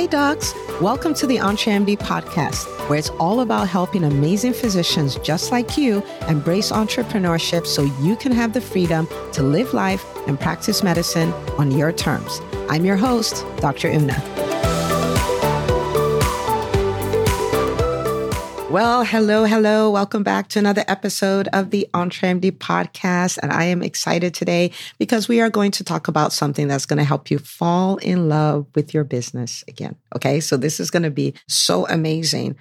Hi, docs. Welcome to the EntreMD podcast, where it's all about helping amazing physicians just like you embrace entrepreneurship so you can have the freedom to live life and practice medicine on your terms. I'm your host, Dr. Una. Well, hello, hello. Welcome back to another episode of the EntreMD podcast. And I am excited today because we are going to talk about something that's going to help you fall in love with your business again. Okay. So this is going to be so amazing.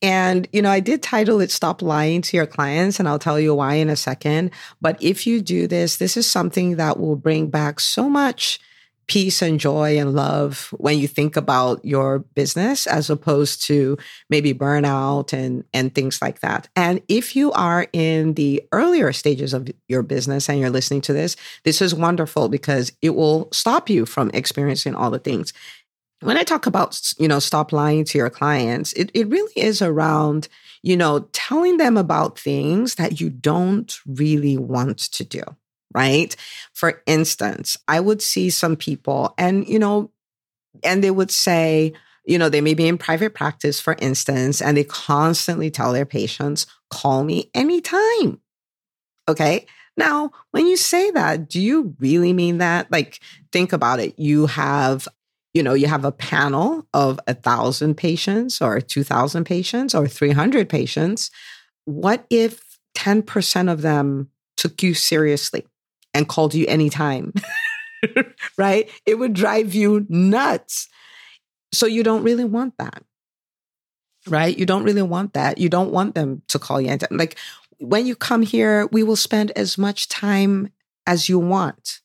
And, you know, I did title it Stop Lying to Your Clients, and I'll tell you why in a second. But if you do this, this is something that will bring back so much peace and joy and love when you think about your business as opposed to maybe burnout and and things like that. And if you are in the earlier stages of your business and you're listening to this, this is wonderful because it will stop you from experiencing all the things. When I talk about, you know, stop lying to your clients, it, it really is around, you know, telling them about things that you don't really want to do right? For instance, I would see some people and, you know, and they would say, you know, they may be in private practice, for instance, and they constantly tell their patients, call me anytime. Okay. Now, when you say that, do you really mean that? Like, think about it. You have, you know, you have a panel of a thousand patients or 2,000 patients or 300 patients. What if 10% of them took you seriously? And called you anytime, right? It would drive you nuts. So you don't really want that, right? You don't really want that. You don't want them to call you anytime. Like when you come here, we will spend as much time as you want,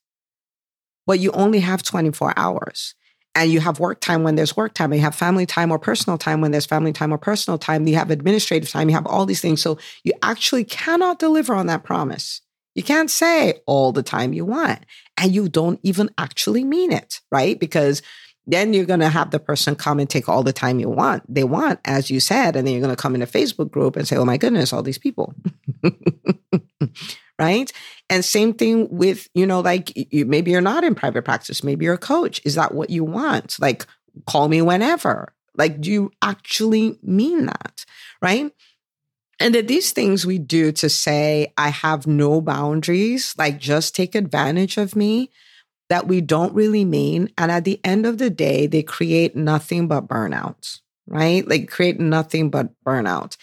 but you only have 24 hours. And you have work time when there's work time. You have family time or personal time when there's family time or personal time. You have administrative time. You have all these things. So you actually cannot deliver on that promise. You can't say all the time you want, and you don't even actually mean it, right? Because then you're going to have the person come and take all the time you want, they want, as you said, and then you're going to come in a Facebook group and say, "Oh my goodness, all these people." right? And same thing with, you know, like you, maybe you're not in private practice, maybe you're a coach. Is that what you want? Like call me whenever. Like do you actually mean that? Right? And that these things we do to say, I have no boundaries, like just take advantage of me, that we don't really mean. And at the end of the day, they create nothing but burnout, right? Like create nothing but burnout.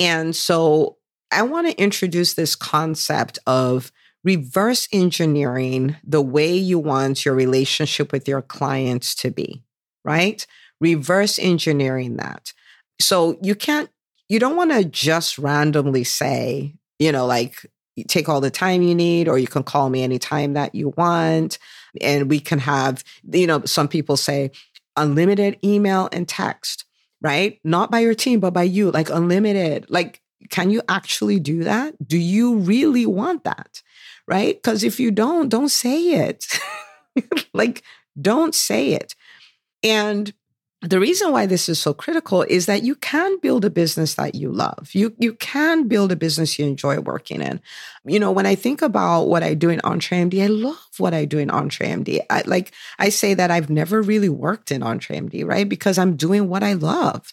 And so I want to introduce this concept of reverse engineering the way you want your relationship with your clients to be, right? Reverse engineering that. So you can't you don't want to just randomly say, you know, like take all the time you need, or you can call me anytime that you want. And we can have, you know, some people say unlimited email and text, right? Not by your team, but by you, like unlimited. Like, can you actually do that? Do you really want that? Right? Because if you don't, don't say it. like, don't say it. And the reason why this is so critical is that you can build a business that you love. You you can build a business you enjoy working in. You know, when I think about what I do in EntreMD, I love what I do in EntreMD. I like I say that I've never really worked in EntreMD, right? Because I'm doing what I love.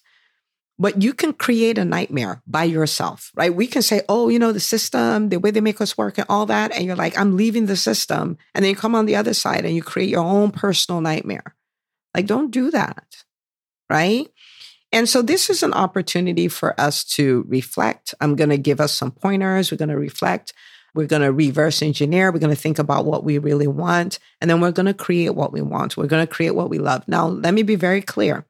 But you can create a nightmare by yourself, right? We can say, oh, you know, the system, the way they make us work and all that. And you're like, I'm leaving the system. And then you come on the other side and you create your own personal nightmare. Like, don't do that right? And so this is an opportunity for us to reflect. I'm going to give us some pointers. We're going to reflect. We're going to reverse engineer. We're going to think about what we really want. And then we're going to create what we want. We're going to create what we love. Now, let me be very clear.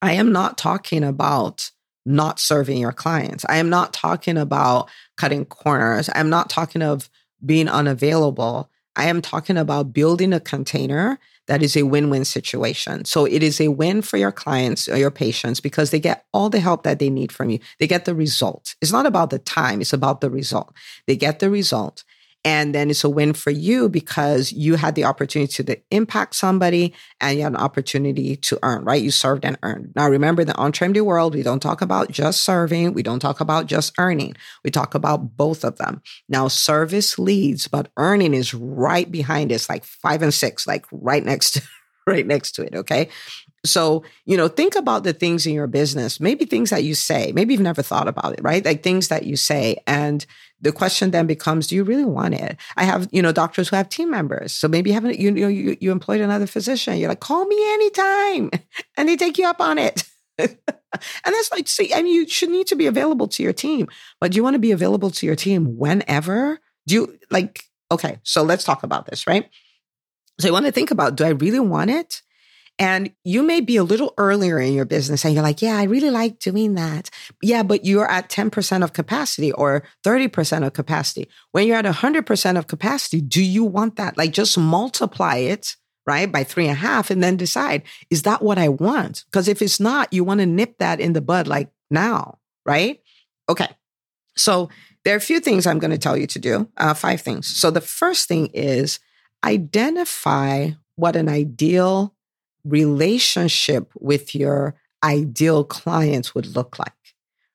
I am not talking about not serving your clients. I am not talking about cutting corners. I'm not talking of being unavailable. I am talking about building a container that is a win win situation. So it is a win for your clients or your patients because they get all the help that they need from you. They get the result. It's not about the time, it's about the result. They get the result. And then it's a win for you because you had the opportunity to impact somebody and you had an opportunity to earn, right? You served and earned. Now, remember the EntreMD world, we don't talk about just serving. We don't talk about just earning. We talk about both of them. Now, service leads, but earning is right behind. It's like five and six, like right next to, right next to it. Okay. So, you know, think about the things in your business, maybe things that you say, maybe you've never thought about it, right? Like things that you say. And the question then becomes, do you really want it? I have, you know, doctors who have team members. So maybe you haven't, you know, you, you employed another physician. You're like, call me anytime. And they take you up on it. and that's like, see, and you should need to be available to your team, but do you want to be available to your team whenever? Do you like, okay, so let's talk about this, right? So you want to think about, do I really want it? And you may be a little earlier in your business and you're like, yeah, I really like doing that. Yeah, but you're at 10% of capacity or 30% of capacity. When you're at 100% of capacity, do you want that? Like just multiply it, right, by three and a half and then decide, is that what I want? Because if it's not, you want to nip that in the bud like now, right? Okay. So there are a few things I'm going to tell you to do, uh, five things. So the first thing is identify what an ideal relationship with your ideal clients would look like,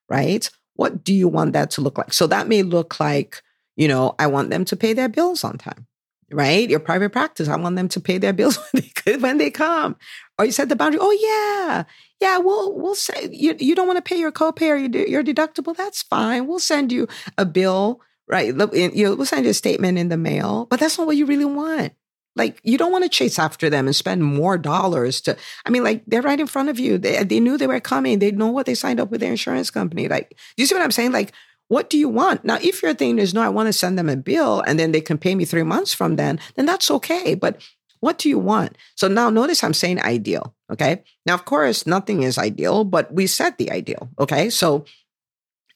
right? What do you want that to look like? So that may look like, you know, I want them to pay their bills on time, right? Your private practice, I want them to pay their bills when they, when they come. Or you set the boundary. Oh yeah, yeah. We'll we'll say you you don't want to pay your copay or your, your deductible. That's fine. We'll send you a bill, right? We'll send you a statement in the mail. But that's not what you really want. Like you don't want to chase after them and spend more dollars to. I mean, like they're right in front of you. They they knew they were coming. They know what they signed up with their insurance company. Like, you see what I'm saying? Like, what do you want? Now, if your thing is no, I want to send them a bill and then they can pay me three months from then, then that's okay. But what do you want? So now notice I'm saying ideal. Okay. Now, of course, nothing is ideal, but we set the ideal. Okay. So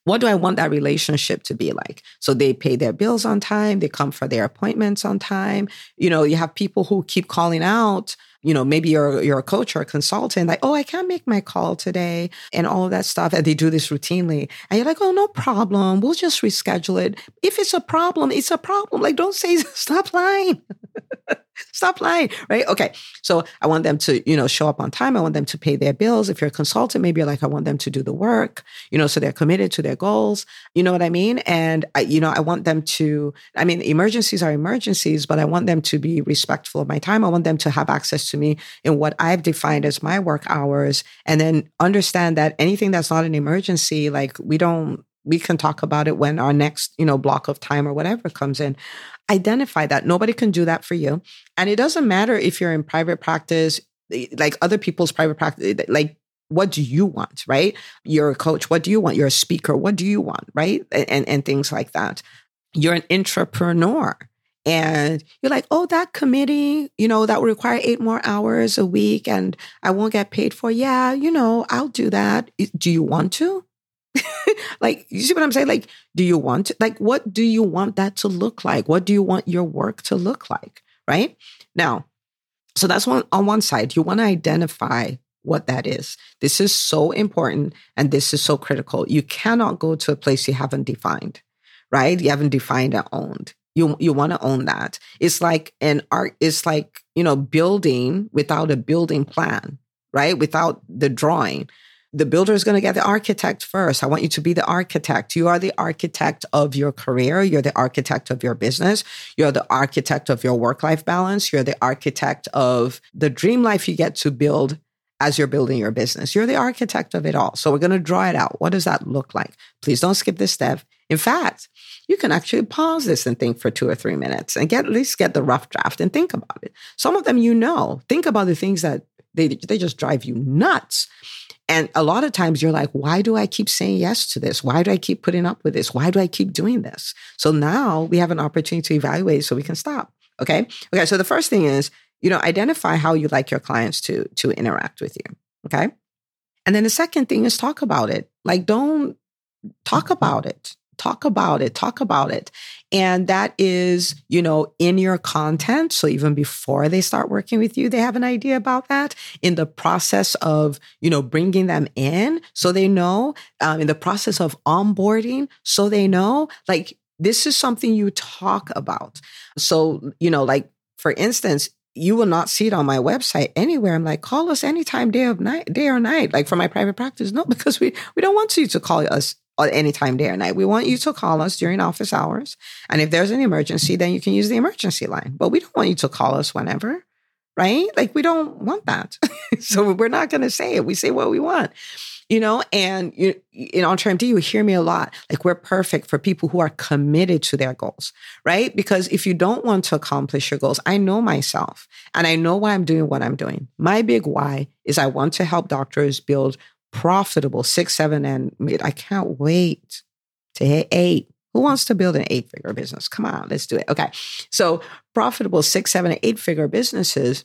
what do I want that relationship to be like? So they pay their bills on time, they come for their appointments on time. You know, you have people who keep calling out you know, maybe you're you're a coach or a consultant, like, oh, I can't make my call today, and all that stuff. And they do this routinely. And you're like, oh, no problem. We'll just reschedule it. If it's a problem, it's a problem. Like, don't say stop lying. stop lying. Right. Okay. So I want them to, you know, show up on time. I want them to pay their bills. If you're a consultant, maybe you're like, I want them to do the work, you know, so they're committed to their goals. You know what I mean? And I, you know, I want them to, I mean, emergencies are emergencies, but I want them to be respectful of my time. I want them to have access to me in what I've defined as my work hours and then understand that anything that's not an emergency, like we don't, we can talk about it when our next, you know, block of time or whatever comes in. Identify that. Nobody can do that for you. And it doesn't matter if you're in private practice, eh, like other people's private practice, eh, like what do you want, right? You're a coach. What do you want? You're a speaker. What do you want, right? And, and things like that. You're an entrepreneur and you're like, oh, that committee, you know, that will require eight more hours a week and I won't get paid for. Yeah, you know, I'll do that. Do you want to? like, you see what I'm saying? Like, do you want to? Like, what do you want that to look like? What do you want your work to look like? Right now, so that's one on one side. You want to identify what that is. This is so important and this is so critical. You cannot go to a place you haven't defined, right? You haven't defined and owned. You you want to own that. It's like an art. It's like you know building without a building plan, right? Without the drawing. The builder is going to get the architect first. I want you to be the architect. You are the architect of your career. You're the architect of your business. You're the architect of your work life balance. You're the architect of the dream life you get to build as you're building your business. You're the architect of it all. So we're going to draw it out. What does that look like? Please don't skip this step. In fact, you can actually pause this and think for two or three minutes and get at least get the rough draft and think about it. Some of them you know. Think about the things that they they just drive you nuts. And a lot of times you're like, why do I keep saying yes to this? Why do I keep putting up with this? Why do I keep doing this? So now we have an opportunity to evaluate so we can stop. Okay. Okay. So the first thing is you know, identify how you like your clients to to interact with you. Okay. And then the second thing is talk about it. Like don't talk mm-hmm. about it. Talk about it. Talk about it. And that is, you know, in your content. So even before they start working with you, they have an idea about that in the process of, you know, bringing them in. So they know um, in the process of onboarding. So they know like this is something you talk about. So, you know, like for instance, you will not see it on my website anywhere. I'm like, call us anytime, day of night, day or night, like for my private practice. No, because we we don't want you to call us Uh, anytime, day or night. We want you to call us during office hours. And if there's an emergency, then you can use the emergency line. But we don't want you to call us whenever. right? Like we don't want that. so we're not going to say it. We say what we want you know, and you, in EntreMD, you hear me a lot. Like we're perfect for people who are committed to their goals, right? Because if you don't want to accomplish your goals, I know myself and I know why I'm doing what I'm doing. My big why is I want to help doctors build profitable six, seven, and I can't wait to hit eight. Who wants to build an eight figure business? Come on, let's do it. Okay. So profitable six, seven, eight figure businesses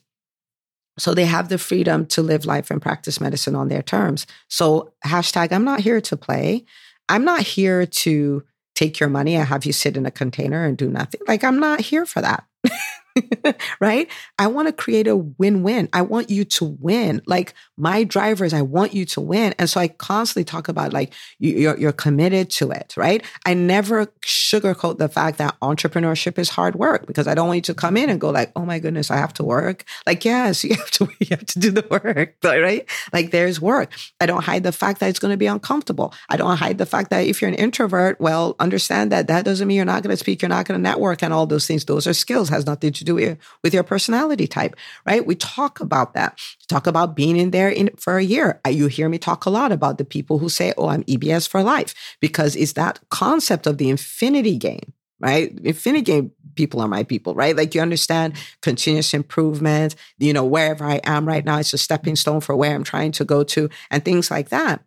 so they have the freedom to live life and practice medicine on their terms. So hashtag, I'm not here to play. I'm not here to take your money and have you sit in a container and do nothing. Like, I'm not here for that. right? I want to create a win win. I want you to win. Like my drivers, I want you to win. And so I constantly talk about like you're, you're committed to it, right? I never sugarcoat the fact that entrepreneurship is hard work because I don't want you to come in and go like, oh my goodness, I have to work. Like, yes, you have to, you have to do the work, right? Like there's work. I don't hide the fact that it's going to be uncomfortable. I don't hide the fact that if you're an introvert, well, understand that that doesn't mean you're not going to speak, you're not going to network and all those things. Those are skills, has nothing to do with, with your personality type, right? We talk about that. Talk about being in there in, for a year. Uh, you hear me talk a lot about the people who say, oh, I'm EBS for life, because it's that concept of the infinity game, right? Infinity game people are my people, right? Like you understand continuous improvement, you know, wherever I am right now, it's a stepping stone for where I'm trying to go to and things like that.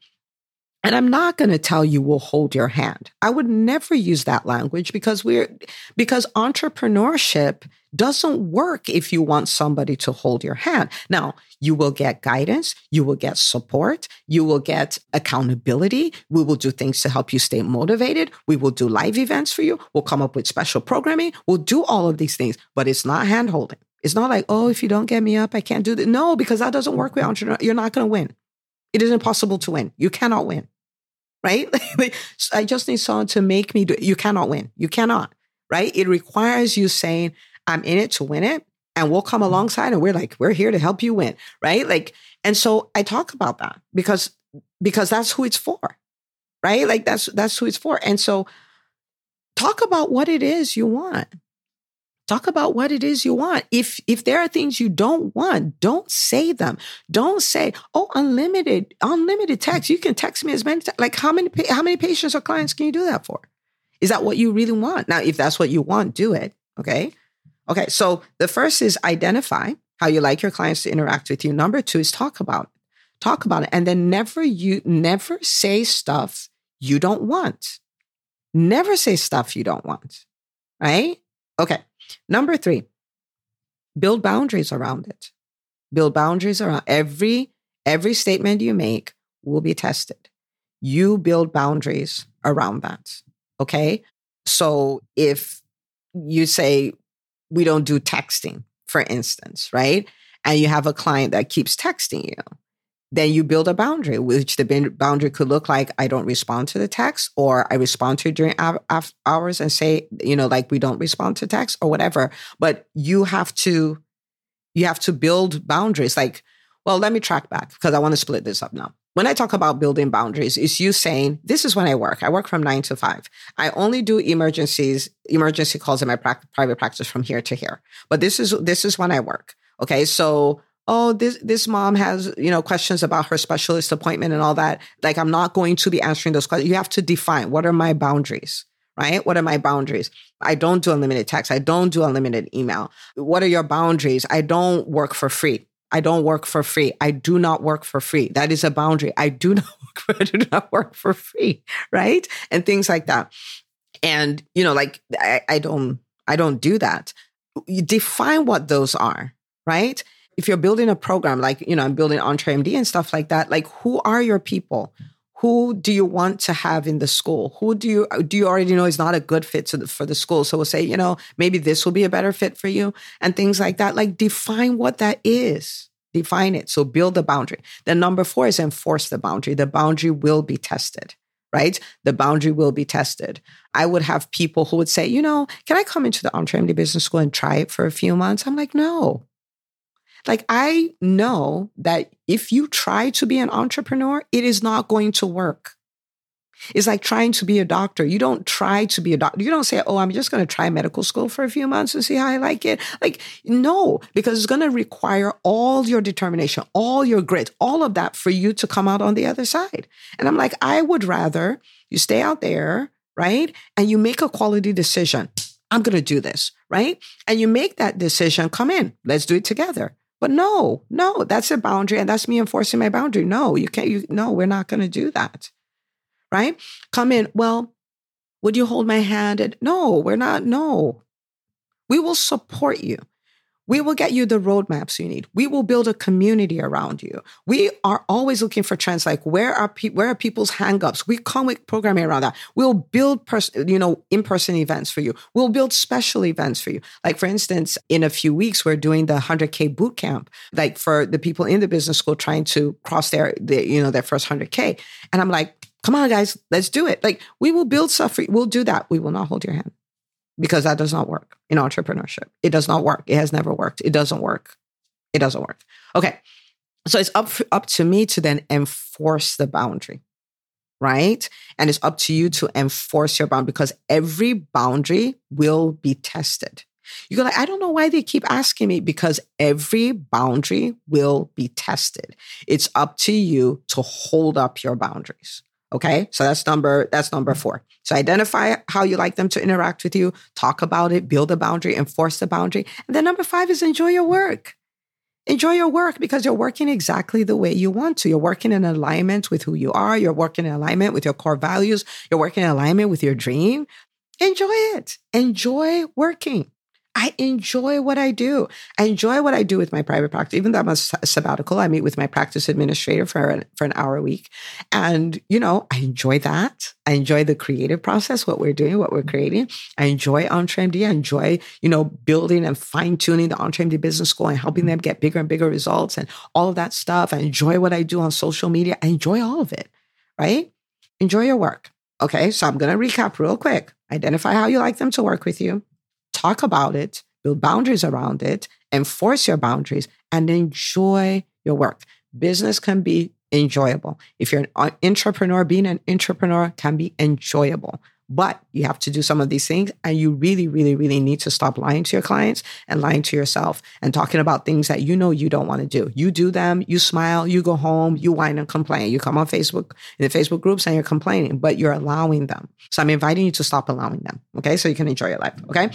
And I'm not going to tell you we'll hold your hand. I would never use that language because we're, because entrepreneurship doesn't work if you want somebody to hold your hand. Now, you will get guidance, you will get support, you will get accountability. We will do things to help you stay motivated. We will do live events for you. We'll come up with special programming. We'll do all of these things, but it's not hand holding. It's not like, oh, if you don't get me up, I can't do that. No, because that doesn't work with entrepreneur. You're not going to win. It is impossible to win. You cannot win. Right? I just need someone to make me do it. You cannot win. You cannot. Right? It requires you saying, I'm in it to win it. And we'll come mm-hmm. alongside and we're like, we're here to help you win. Right? Like, and so I talk about that because because that's who it's for. Right? Like that's that's who it's for. And so talk about what it is you want talk about what it is you want. If if there are things you don't want don't say them. Don't say oh unlimited unlimited text. You can text me as many like how many how many patients or clients can you do that for? Is that what you really want? Now if that's what you want do it okay? Okay so the first is identify how you like your clients to interact with you. Number two is talk about it. Talk about it and then never you never say stuff you don't want. Never say stuff you don't want right? Okay Number three, build boundaries around it. Build boundaries around every every statement you make will be tested. You build boundaries around that. Okay. So if you say we don't do texting, for instance, right? And you have a client that keeps texting you, then you build a boundary, which the boundary could look like I don't respond to the text, or I respond to it during hours and say, you know, like we don't respond to text or whatever. But you have to, you have to build boundaries. Like, well, let me track back because I want to split this up now. When I talk about building boundaries, it's you saying, this is when I work. I work from nine to five. I only do emergencies, emergency calls in my pra- private practice from here to here. But this is, this is when I work. Okay. So oh this this mom has you know questions about her specialist appointment and all that like i'm not going to be answering those questions you have to define what are my boundaries right what are my boundaries i don't do unlimited text i don't do unlimited email what are your boundaries i don't work for free I don't work for free. I do not work for free. That is a boundary. I do not work for, I do not work for free, right? And things like that. And you know, like I, I don't I don't do that. You define what those are, right? If you're building a program like, you know, I'm building EntreMD and stuff like that, like who are your people? Who do you want to have in the school? Who do you do you already know is not a good fit the, for the school? So we'll say, you know, maybe this will be a better fit for you and things like that. Like define what that is. Define it. So build the boundary. Then number four is enforce the boundary. The boundary will be tested right? The boundary will be tested. I would have people who would say, you know, can I come into the EntreMD Business School and try it for a few months? I'm like, no, like, I know that if you try to be an entrepreneur, it is not going to work. It's like trying to be a doctor. You don't try to be a doctor. You don't say, oh, I'm just going to try medical school for a few months and see how I like it. Like, no, because it's going to require all your determination, all your grit, all of that for you to come out on the other side. And I'm like, I would rather you stay out there, right? And you make a quality decision. I'm going to do this, right? And you make that decision, come in, let's do it together. But no, no, that's a boundary and that's me enforcing my boundary. No, you can't, you, no, we're not going to do that right? Come in, well, would you hold my hand? And, no, we're not. No. We will support you. We will get you the roadmaps you need. We will build a community around you. We are always looking for trends like where are pe- where are people's hangups? We come with programming around that. We'll build pers- you know in-person events for you. We'll build special events for you. Like for instance, in a few weeks we're doing the 100k boot camp like for the people in the business school trying to cross their, their you know their first 100k. And I'm like Come on, guys, let's do it. Like we will build stuff for you. We'll do that. We will not hold your hand because that does not work in entrepreneurship. It does not work. It has never worked. It doesn't work. It doesn't work. Okay. So it's up, up to me to then enforce the boundary, right? And it's up to you to enforce your boundary because every boundary will be tested. You go like, I don't know why they keep asking me because every boundary will be tested. It's up to you to hold up your boundaries. Okay. So that's number, that's number four. So identify how you like them to interact with you, talk about it, build a boundary, enforce the boundary. And then number five is enjoy your work. Enjoy your work because you're working exactly the way you want to. You're working in alignment with who you are. You're working in alignment with your core values. You're working in alignment with your dream. Enjoy it. Enjoy working. I enjoy what I do. I enjoy what I do with my private practice. Even though I'm a sabbatical, I meet with my practice administrator for an, for an hour a week. And, you know, I enjoy that. I enjoy the creative process, what we're doing, what we're mm-hmm. creating. I enjoy EntreMD. I enjoy, you know, building and fine tuning the EntreMD business school and helping them get bigger and bigger results and all of that stuff. I enjoy what I do on social media. I enjoy all of it, right? Enjoy your work. Okay. So I'm going to recap real quick. Identify how you like them to work with you talk about it, build boundaries around it, enforce your boundaries, and enjoy your work. Business can be enjoyable. If you're an uh, entrepreneur, being an entrepreneur can be enjoyable. But you have to do some of these things, and you really, really, really need to stop lying to your clients and lying to yourself and talking about things that you know you don't want to do. You do them, you smile, you go home, you whine and complain. You come on Facebook in the Facebook groups and you're complaining, but you're allowing them. So I'm inviting you to stop allowing them. Okay. So you can enjoy your life. Okay.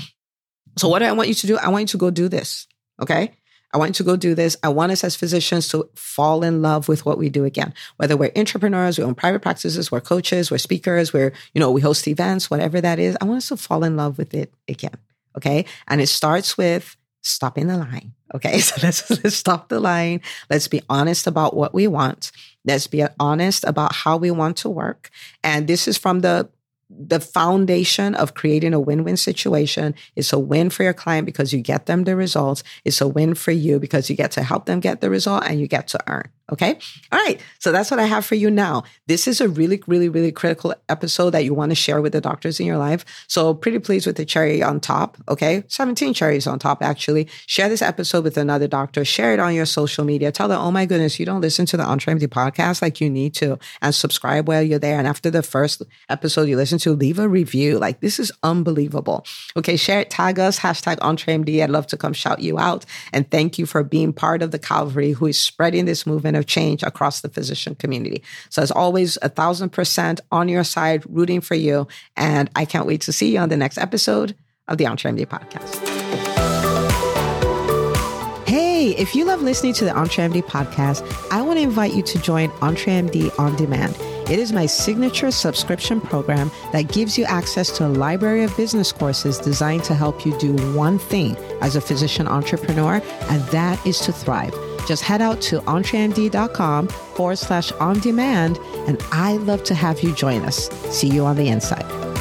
So what do I want you to do? I want you to go do this. Okay. I want you to go do this. I want us as physicians to fall in love with what we do again. Whether we're entrepreneurs, we own private practices, we're coaches, we're speakers, we're, you know, we host events, whatever that is. I want us to fall in love with it again. Okay. And it starts with stopping the line. Okay. So let's, let's stop the line. Let's be honest about what we want. Let's be honest about how we want to work. And this is from the the foundation of creating a win-win situation is a win for your client because you get them the results. It's a win for you because you get to help them get the result and you get to earn. Okay. All right. So that's what I have for you now. This is a really, really, really critical episode that you want to share with the doctors in your life. So pretty pleased with the cherry on top. Okay. 17 cherries on top, actually. Share this episode with another doctor. Share it on your social media. Tell them, oh my goodness, you don't listen to the EntreMD podcast like you need to and subscribe while you're there. And after the first episode you listen to, leave a review. Like this is unbelievable. Okay. Share it. Tag us. Hashtag EntreMD. I'd love to come shout you out. And thank you for being part of the Calvary who is spreading this movement of change across the physician community. So, as always, a thousand percent on your side, rooting for you. And I can't wait to see you on the next episode of the EntreMD podcast. Hey, if you love listening to the EntreMD podcast, I want to invite you to join EntreMD On Demand. It is my signature subscription program that gives you access to a library of business courses designed to help you do one thing as a physician entrepreneur, and that is to thrive. Just head out to entremd.com forward slash on demand, and I'd love to have you join us. See you on the inside.